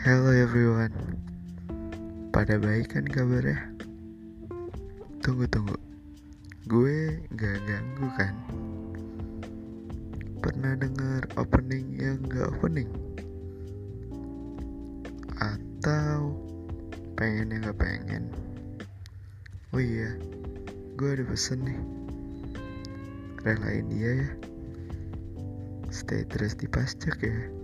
Hello everyone Pada baik kan kabarnya? Tunggu tunggu Gue gak ganggu kan? Pernah denger opening yang gak opening? Atau pengen yang gak pengen? Oh iya Gue ada pesen nih Relain dia ya Stay terus di pascak ya